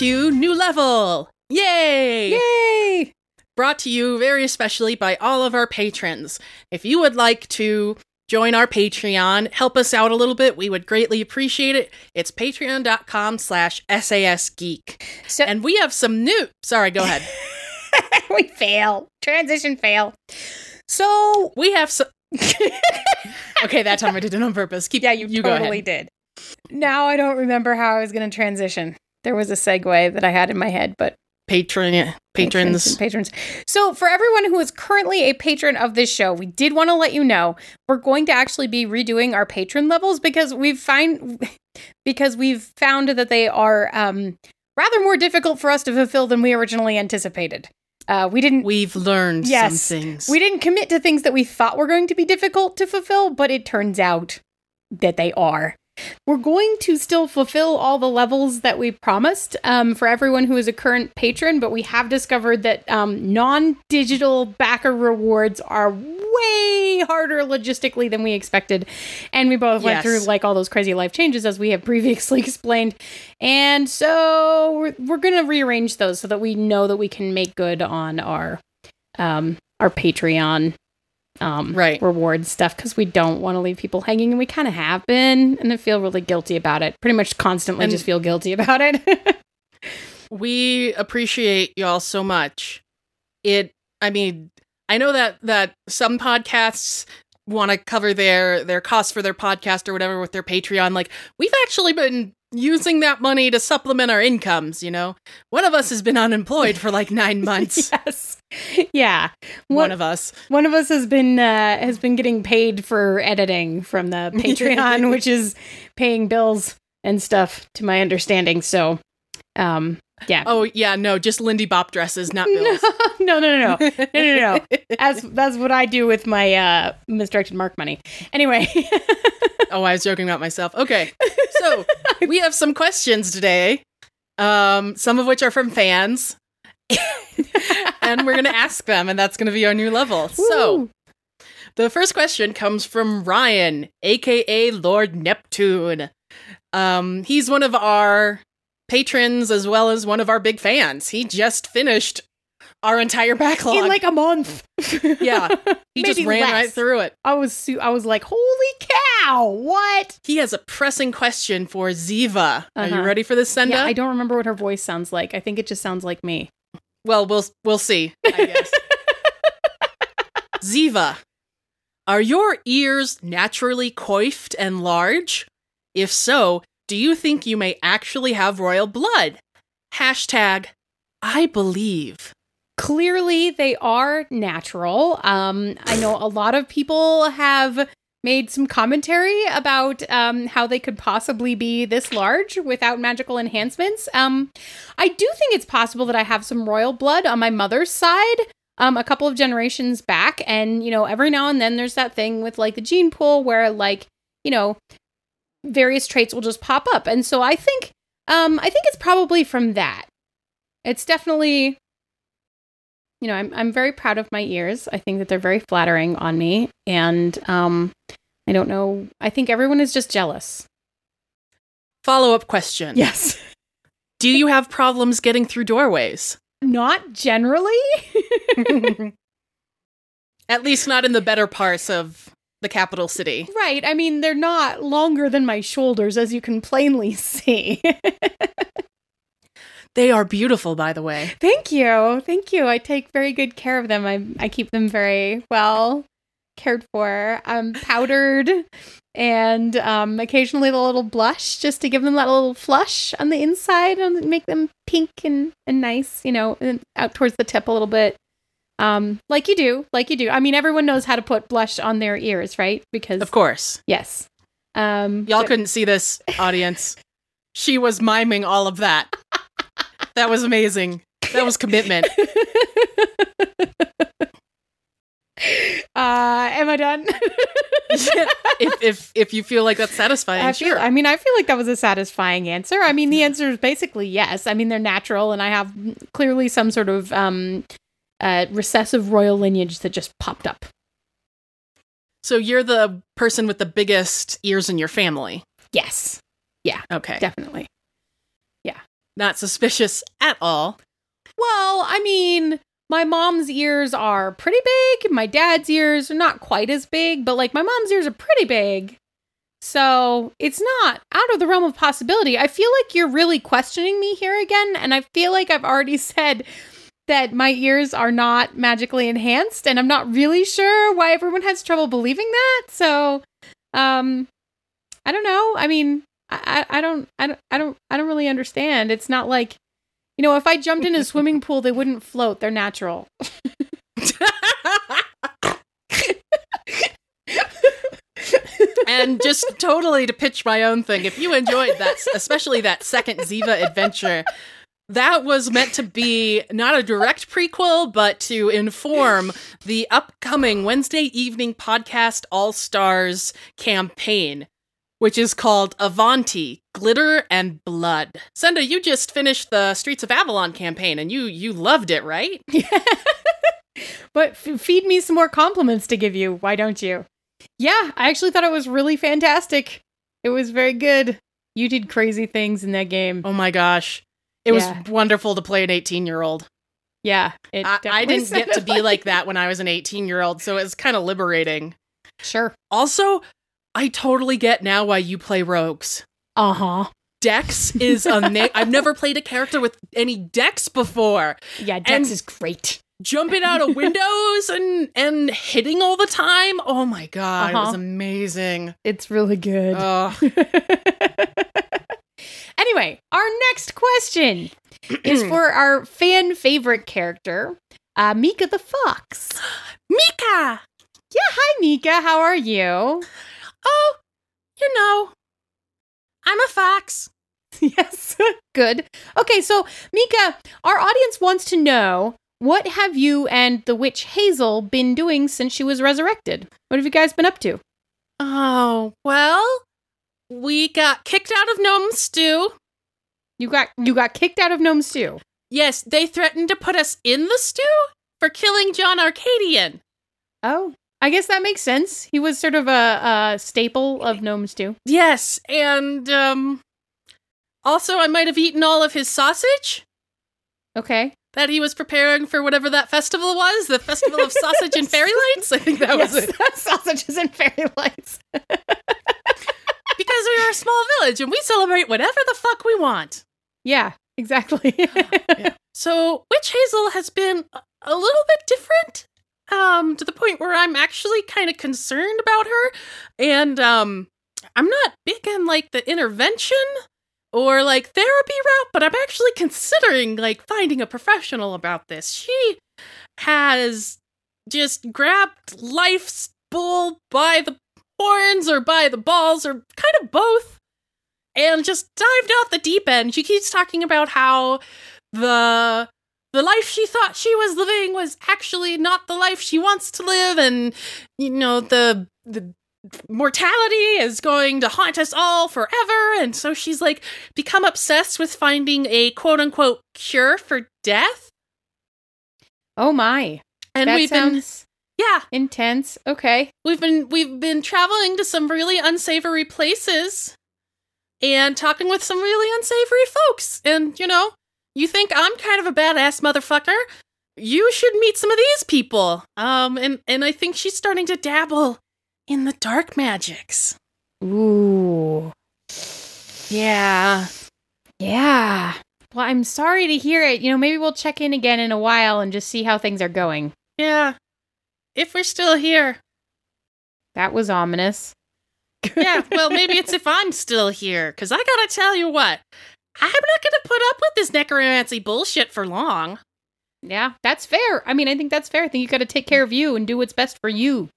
To New Level! Yay! Yay! Brought to you very especially by all of our patrons. If you would like to join our Patreon, help us out a little bit, we would greatly appreciate it. It's patreon.com slash sasgeek. So And we have some new... Sorry, go ahead. we fail. Transition fail. So we have some... okay, that time I did it on purpose. Keep yeah, you, you go totally did. Now I don't remember how I was going to transition. There was a segue that I had in my head, but Patron, patrons. and patrons. So, for everyone who is currently a patron of this show, we did want to let you know we're going to actually be redoing our patron levels because we've find because we've found that they are um, rather more difficult for us to fulfill than we originally anticipated. Uh, we didn't We've learned Yes. some things. we didn't commit to things that we thought were going to be difficult to fulfill, but it turns out that they are. We're going to still fulfill all the levels that we promised um, for everyone who is a current patron, but we have discovered that um, non digital backer rewards are way harder logistically than we expected. And we both went through like all those crazy life changes as we have previously explained. And so we're, we're going to rearrange those so that we know that we can make good on our um, our Patreon um, Right. reward stuff because we don't want to leave people hanging, and we kind of have been, and I feel really guilty about it. Pretty much constantly, And- just feel guilty about it. we appreciate y'all so much. It I mean, I know that that some podcasts want to cover their their costs for their podcast or whatever with their Patreon. Like we've actually been using that money to supplement our incomes, you know. One of us has been unemployed for like 9 months. yes, yeah. One One of us. one of us has been uh, has been getting paid for editing from the Patreon, which is paying bills and stuff, to my understanding. So, um, yeah. Oh yeah, no, just Lindy Bop dresses, not bills. no, no, no, no, no, no, no. That's that's what I do with my uh, misdirected mark money. Anyway, Oh, I was joking about myself. Okay. So, we have some questions today. Um, some of which are from fans. and we're going to ask them and that's going to be our new level. So, the first question comes from Ryan, aka Lord Neptune. Um, he's one of our patrons as well as one of our big fans. He just finished our entire backlog. in like a month. yeah, he just ran less. right through it. I was su- I was like, holy cow, what? He has a pressing question for Ziva. Are you Uh-huh. ready for this, Senda? Yeah, I don't remember what her voice sounds like. I think it just sounds like me. Well, we'll we'll see. I guess. Ziva, are your ears naturally coiffed and large? If so, do you think you may actually have royal blood? Hashtag I believe. Clearly, they are natural. Um, I know a lot of people have made some commentary about um, how they could possibly be this large without magical enhancements. Um, I do think it's possible that I have some royal blood on my mother's side. Um, a couple of generations back, and you know, every now and then there's that thing with like the gene pool where like you know various traits will just pop up, and so I think um, I think it's probably from that. It's definitely you know, I'm I'm very proud of my ears. I think that they're very flattering on me, and um, I don't know. I think everyone is just jealous. Follow up question. Yes, Do you have problems getting through doorways? not generally. At least not in the better parts of the capital city. right. I mean, they're not longer than my shoulders, as you can plainly see. They are beautiful, by the way. Thank you, thank you. I take very good care of them. I I keep them very well cared for. Um, powdered. And um, occasionally the little blush, just to give them that little flush on the inside and make them pink and, and nice, you know, and out towards the tip a little bit. Um, like you do, like you do. I mean, everyone knows how to put blush on their ears, right? Because Of course. yes, um, Y'all but- couldn't see this, audience. she was miming all of that. That was amazing. That was commitment. uh, am I done? if if if you feel like that's satisfying, I feel, sure. I mean, I feel like that was a satisfying answer. I mean, the answer is basically yes. I mean, they're natural, and I have clearly some sort of um, uh, recessive royal lineage that just popped up. so you're the person with the biggest ears in your family. Yes, Yeah. Okay. definitely. Yeah. Not suspicious at all. Well, I mean, my mom's ears are pretty big. My dad's ears are not quite as big, but like my mom's ears are pretty big. So it's not out of the realm of possibility. I feel like you're really questioning me here again. And I feel like I've already said that my ears are not magically enhanced. And I'm not really sure why everyone has trouble believing that. So, um, I don't know. I mean, I, I, I don't, I don't, I don't, I don't really understand. It's not like, you know, if I jumped in a swimming pool, they wouldn't float. They're natural. and just totally to pitch my own thing, if you enjoyed that, especially that second Ziva adventure, that was meant to be not a direct prequel, but to inform the upcoming Wednesday evening podcast All Stars campaign, which is called Avanti Glitter and Blood. Senda, you just finished the Streets of Avalon campaign and you you loved it, right? but f- feed me some more compliments to give you. Why don't you? Yeah, I actually thought it was really fantastic. It was very good. You did crazy things in that game. Oh my gosh. It Yeah. was wonderful to play an 18 year old. Yeah, it I, I didn't get to be sounded like that when I was an 18 year old, so it was kind of liberating. Sure. Also, I totally get now why you play rogues. Uh huh. Dex is amazing. I've never played a character with any Dex before. Yeah, Dex And- is great. Jumping out of windows and and hitting all the time. Oh my god, it was Uh-huh. amazing. It's really good. Ugh. Anyway, our next question is for our fan favorite character, uh, Mika the Fox. Mika. Yeah, hi Mika. How are you? Oh, you know, I'm a fox. yes, good. Okay, so Mika, our audience wants to know what have you and the witch Hazel been doing since she was resurrected? What have you guys been up to? Oh well, we got kicked out of Gnome Stew. You got you got kicked out of Gnome Stew. Yes, they threatened to put us in the stew for killing John Arcadian. Oh, I guess that makes sense. He was sort of a, a staple of Gnome Stew. Yes, and um also I might have eaten all of his sausage Okay. that he was preparing for whatever that festival was, the Festival of Sausage and Fairy Lights. I think that was it. Sausages and fairy lights. Because we are a small village and we celebrate whatever the fuck we want. Yeah, exactly. So Witch Hazel has been a- a little bit different. Um, to the point where I'm actually kind of concerned about her. And um I'm not big on like the intervention or like therapy route, but I'm actually considering like finding a professional about this. She has just grabbed life's bull by the horns or by the balls or kind of both and just dived out the deep end. She keeps talking about how the the life she thought she was living was actually not the life she wants to live and you know the the mortality is going to haunt us all forever and so she's like become obsessed with finding a quote unquote cure for death oh my. and that we've been yeah intense. Okay. we've been we've been traveling to some really unsavory places and talking with some really unsavory folks and you know you think i'm kind of a badass motherfucker you should meet some of these people um and and i think she's starting to dabble in the dark magics Ooh. yeah Yeah. Well, I'm sorry to hear it. You know, maybe we'll check in again in a while and just see how things are going. yeah if we're still here That was ominous. Yeah well maybe it's if i'm still here because i gotta tell you what i'm not gonna put up with this necromancy bullshit for long Yeah, that's fair. I mean, I think that's fair. I think you got to take care of you and do what's best for you,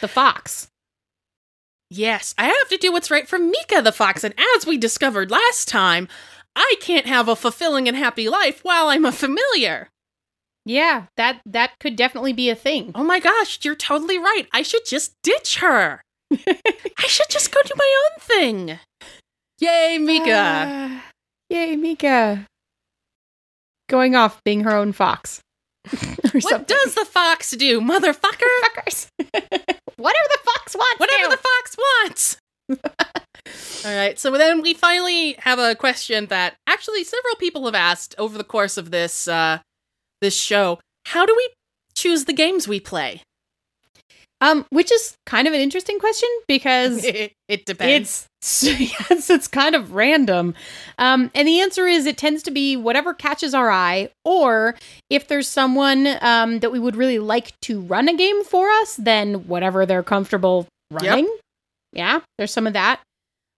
the fox. Yes, I have to do what's right for Mika the fox, and as we discovered last time, I can't have a fulfilling and happy life while I'm a familiar. Yeah, that that could definitely be a thing. Oh my gosh, you're totally right. I should just ditch her. I should just go do my own thing. Yay, Mika. Ah, yay, Mika. Going off being her own fox. what something. does the fox do, motherfucker? fuckers? Whatever the fox wants. Whatever to. the fox wants. All right, so then we finally have a question that actually actually several people have asked over the course of this uh this show, how do we choose the games we play? Um, which is kind of an interesting question because it, it depends. it's yes, it's kind of random. Um, and the answer is it tends to be whatever catches our eye, or if there's someone um that we would really like to run a game for us, then whatever they're comfortable running. Yeah, there's some of that.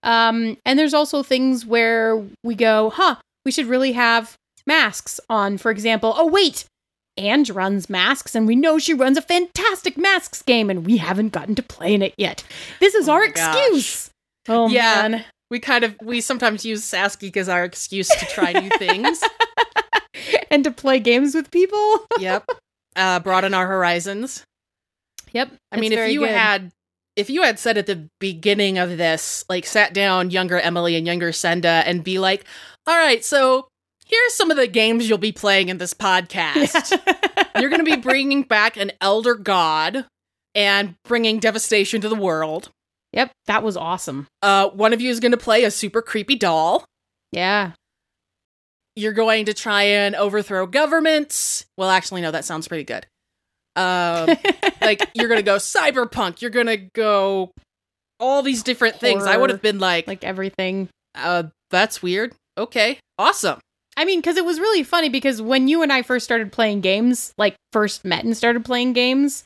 Um, and there's also things where we go, huh, we should really have masks on, for example. Oh, wait, Ange runs masks, and we know she runs a fantastic masks game, and we haven't gotten to play in it yet. This is Oh our excuse. Oh Yeah. man. we kind of we sometimes use SassGeek as our excuse to try new things. and to play games with people. yep. Uh broaden our horizons. Yep. I mean, if you had if you had said at the beginning of this, like sat down younger Emily and younger Senda and be like, "All right, so here's some of the games you'll be playing in this podcast. You're going to be bringing back an elder god and bringing devastation to the world. yep, that was awesome. Uh one of you is going to play a super creepy doll. Yeah. You're going to try and overthrow governments. Well, actually no, that sounds pretty good. Um like you're gonna go cyberpunk you're gonna go all these different things i would have been like, like everything. uh that's weird okay awesome I mean, because it was really funny because when you and I first started playing games, like first met and started playing games,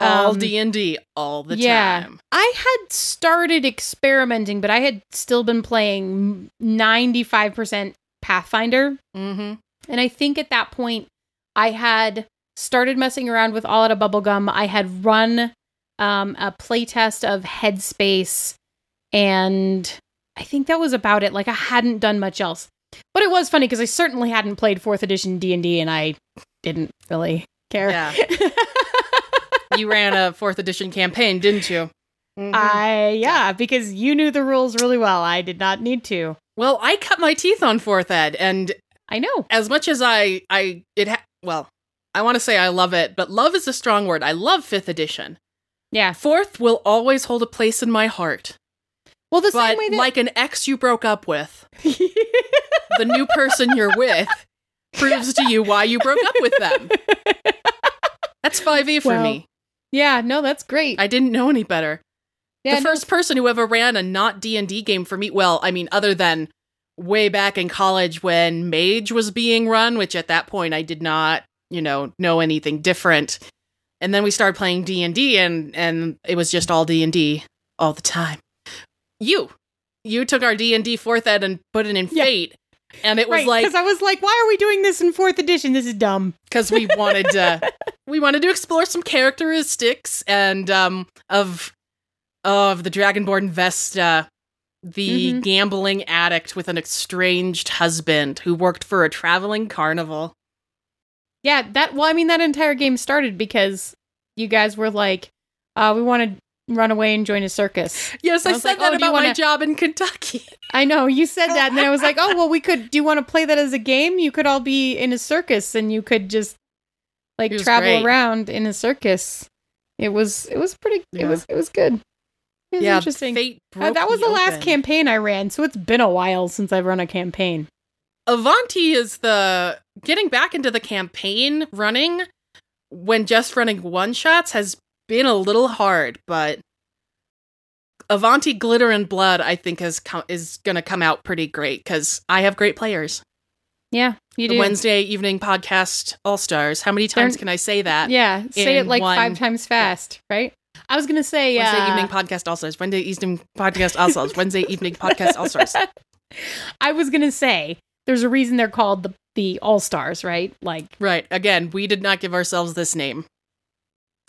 all um, d&d all the yeah. time I had started experimenting, but I had still been playing 95% Pathfinder. mm-hmm And I think at that point, I had started messing around with All Out of Bubblegum. I had run um, a playtest of Headspace, and I think that was about it. Like I hadn't done much else. But it was funny because I certainly hadn't played fourth edition D and D, and I didn't really care. yeah you ran a fourth edition campaign didn't you Mhm. I yeah, because you knew the rules really well. I did not need to. well i cut my teeth on fourth ed and I know. as much as i i it ha- well i want to say i love it but love is a strong word i love fifth edition Yeah. fourth will always hold a place in my heart Well, the but same way that like an ex you broke up with the new person you're with proves to you why you broke up with them. That's 5e for Well, me. yeah, no, that's great. I didn't know any better. yeah, the no, first person who ever ran a not D&D game for me, well, I mean other than way back in college when Mage was being run, which at that point I did not, you know, know anything different. And then we started playing D&D and and it was just all D&D all the time. You you took our D&D 4th ed and put it in Yeah. Fate. And it was right, like because I was like, why are we doing this in fourth edition? This is dumb. because we wanted to we wanted to explore some characteristics and um of of the dragonborn vesta the Mhm. gambling addict with an estranged husband who worked for a traveling carnival Yeah, that. Well, I mean, that entire game started because you guys were like, uh, we want to run away and join a circus. yes I i, said like, that oh, about my wanna- job in kentucky I know you said that, and then I was like, oh well, we could. Do you want to play that as a game? You could all be in a circus, and you could just like travel great. around in a circus. It was. It was pretty. It was. It was good. It was yeah interesting. fate Uh, that was the last campaign I ran, so it's been a while since I've run a campaign. Avanti is the getting back into the campaign running when just running one shots has been a little hard, but Avanti Glitter and Blood I think has come is going to come out pretty great cuz I have great players. Yeah, you The do. Wednesday evening podcast All Stars. How many times They're- can I say that? Yeah, say it like one- five times fast, right? I was gonna say Wednesday uh, evening podcast All Stars. Wednesday evening podcast All Stars. Wednesday evening podcast All Stars. I was gonna say there's a reason they're called the the All Stars, right? Like Right. Again, we did not give ourselves this name.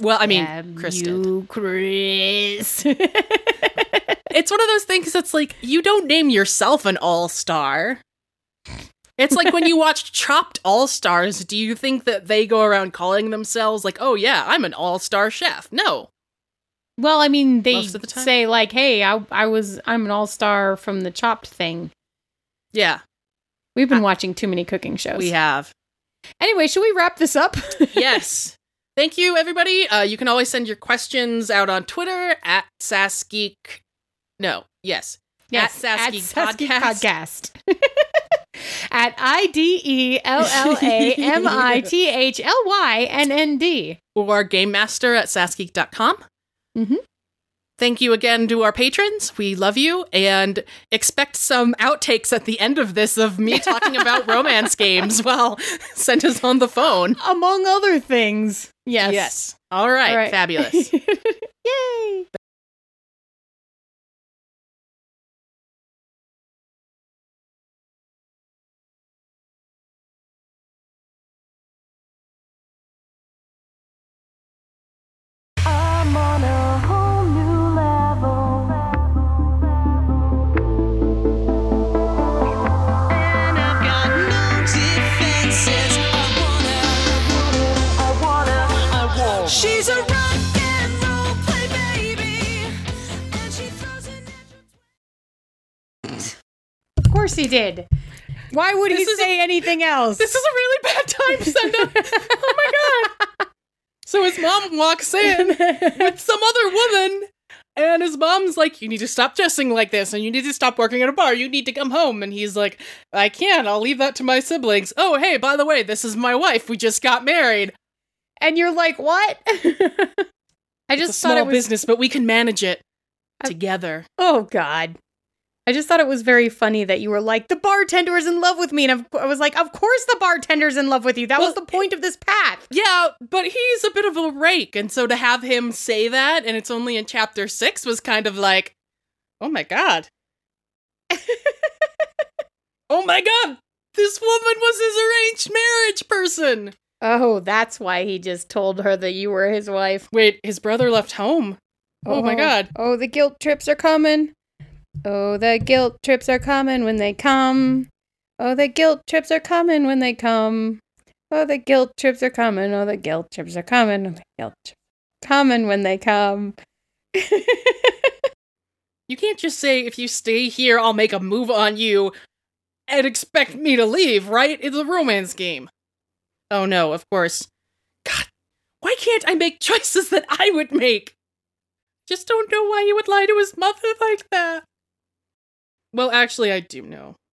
Well, I mean, um, Chris did. Chris. It's one of those things that's like you don't name yourself an all star. It's like when you watch Chopped All Stars, do you think that they go around calling themselves like, "Oh yeah, I'm an all-star chef"? No. well, I mean, they the say like, "Hey, I I was I'm an All Star from the Chopped thing." Yeah, We've been watching too many cooking shows. we have. Anyway, should we wrap this up? yes. Thank you, everybody. Uh, you can always send your questions out on Twitter at SassGeek. No, yes. Yes, At SassGeek Podcast. Podcast. at I D E L L A M I T H L Y N N D. Or Game Master at sassgeek.com. Mhm. Thank you again to our patrons. We love you and expect some outtakes at the end of this of me talking about romance games while Senda's on the phone. Among other things. Yes. Yes. All right. All right. Fabulous. Yay. Course he did. Why would he This is say anything else? this is a really bad time Senda. oh my god. So his mom walks in with some other woman. And his mom's like, You need to stop dressing like this, and you need to stop working at a bar. You need to come home. And he's like, I can't. I'll leave that to my siblings. Oh, hey, by the way, this is my wife. We just got married. and you're like, what? I It's just a thought small it was business, but we can manage it I- together. Oh God. I just thought it was very funny that you were like, the bartender is in love with me. And I was like, of course the bartender's in love with you. That was the point of this path. Yeah, but he's a bit of a rake. And so to have him say that, and it's only in chapter six, was kind of like, oh my god. oh my god. This woman was his arranged marriage person. Oh, that's why he just told her that you were his wife. Wait, his brother left home. Oh, my oh, god. Oh, the guilt trips are coming. Oh, the guilt trips are coming when they come. Oh, the guilt trips are coming when they come. Oh, the guilt trips are coming. Oh, the guilt trips are coming. Oh, the guilt trips coming when they come. You can't just say, if you stay here, I'll make a move on you and expect me to leave, right? It's a romance game. Oh no, of course. God, why can't I make choices that I would make? Just don't know why he would lie to his mother like that. Well, actually, I do know.